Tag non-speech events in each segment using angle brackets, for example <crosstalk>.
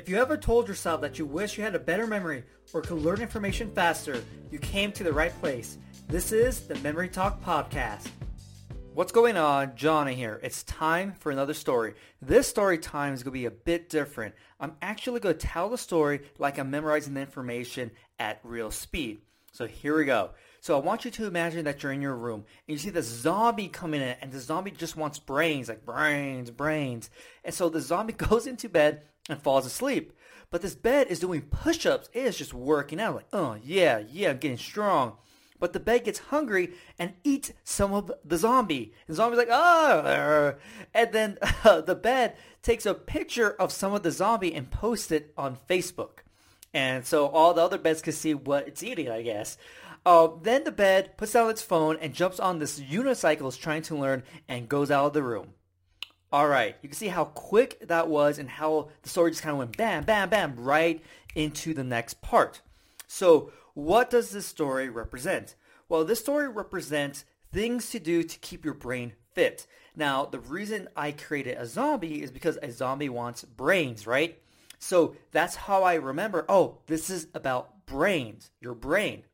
If you ever told yourself that you wish you had a better memory or could learn information faster, you came to the right place. This is the Memory Talk Podcast. What's going on? Johnny here. It's time for another story. This story time is going to be a bit different. I'm actually going to tell the story like I'm memorizing the information at real speed. So here we go. So I want you to imagine that you're in your room and you see the zombie coming in and the zombie just wants brains, like brains, brains. And so the zombie <laughs> goes into bed and falls asleep. But this bed is doing push-ups. It is just working out like, oh yeah, yeah, I'm getting strong. But the bed gets hungry and eats some of the zombie. And the zombie's like, oh, and then uh, <laughs> the bed takes a picture of some of the zombie and posts it on Facebook. And so all the other beds can see what it's eating, I guess. Uh, then the bed puts down its phone and jumps on this unicycle it's trying to learn and goes out of the room. All right, you can see how quick that was and how the story just kind of went bam, bam, bam, right into the next part. So what does this story represent? Well, this story represents things to do to keep your brain fit. Now, the reason I created a zombie is because a zombie wants brains, right? So that's how I remember, oh, this is about brains, your brain.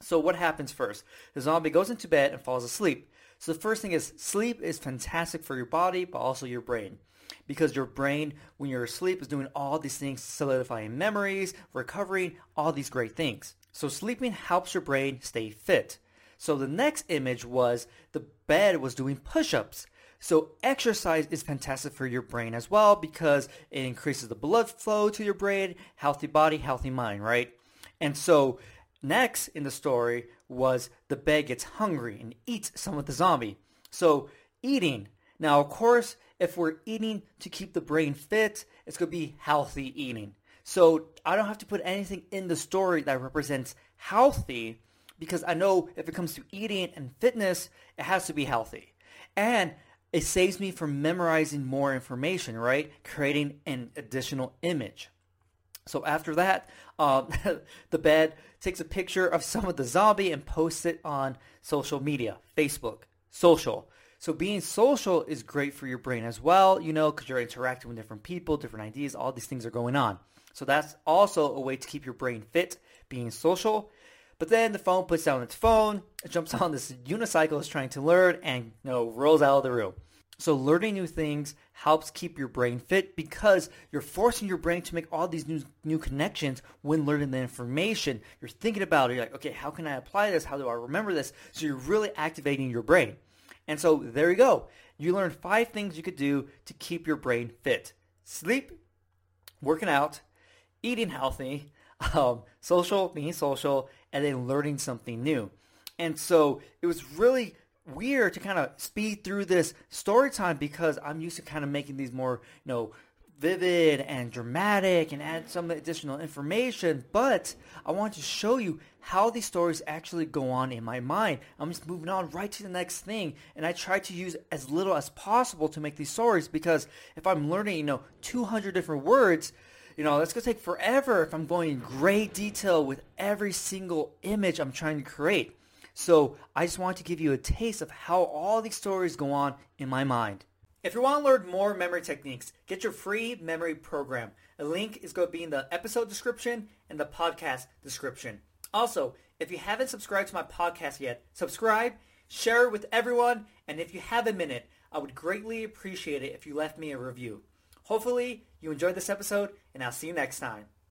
So what happens first? The zombie goes into bed and falls asleep. So the first thing is sleep is fantastic for your body, but also your brain. Because your brain, when you're asleep, is doing all these things, solidifying memories, recovering, all these great things. So sleeping helps your brain stay fit. So the next image was the bed was doing push-ups. So exercise is fantastic for your brain as well because it increases the blood flow to your brain, healthy body, healthy mind, right? And so Next in the story was the bed gets hungry and eats some of the zombie. So eating. Now, of course, if we're eating to keep the brain fit, it's going to be healthy eating. So I don't have to put anything in the story that represents healthy because I know if it comes to eating and fitness, it has to be healthy. And it saves me from memorizing more information, right? Creating an additional image. So after that, uh, <laughs> the bed takes a picture of some of the zombie and posts it on social media, Facebook, social. So being social is great for your brain as well, you know, because you're interacting with different people, different ideas, all these things are going on. So that's also a way to keep your brain fit, being social. But then the phone puts down its phone, it jumps <laughs> on this unicycle it's trying to learn, and you know, rolls out of the room. So learning new things helps keep your brain fit because you're forcing your brain to make all these new new connections when learning the information. You're thinking about it. You're like, okay, how can I apply this? How do I remember this? So you're really activating your brain. And so there you go. You learned five things you could do to keep your brain fit. Sleep, working out, eating healthy, <laughs> um, social, being social, and then learning something new. And so it was really weird to kind of speed through this story time because I'm used to kind of making these more, you know, vivid and dramatic and add some additional information, but I want to show you how these stories actually go on in my mind. I'm just moving on right to the next thing, and I try to use as little as possible to make these stories because if I'm learning, you know, 200 different words, you know, that's to take forever if I'm going in great detail with every single image I'm trying to create. So I just want to give you a taste of how all these stories go on in my mind. If you want to learn more memory techniques, get your free memory program. A link is going to be in the episode description and the podcast description. Also, if you haven't subscribed to my podcast yet, subscribe, share it with everyone, and if you have a minute, I would greatly appreciate it if you left me a review. Hopefully, you enjoyed this episode, and I'll see you next time.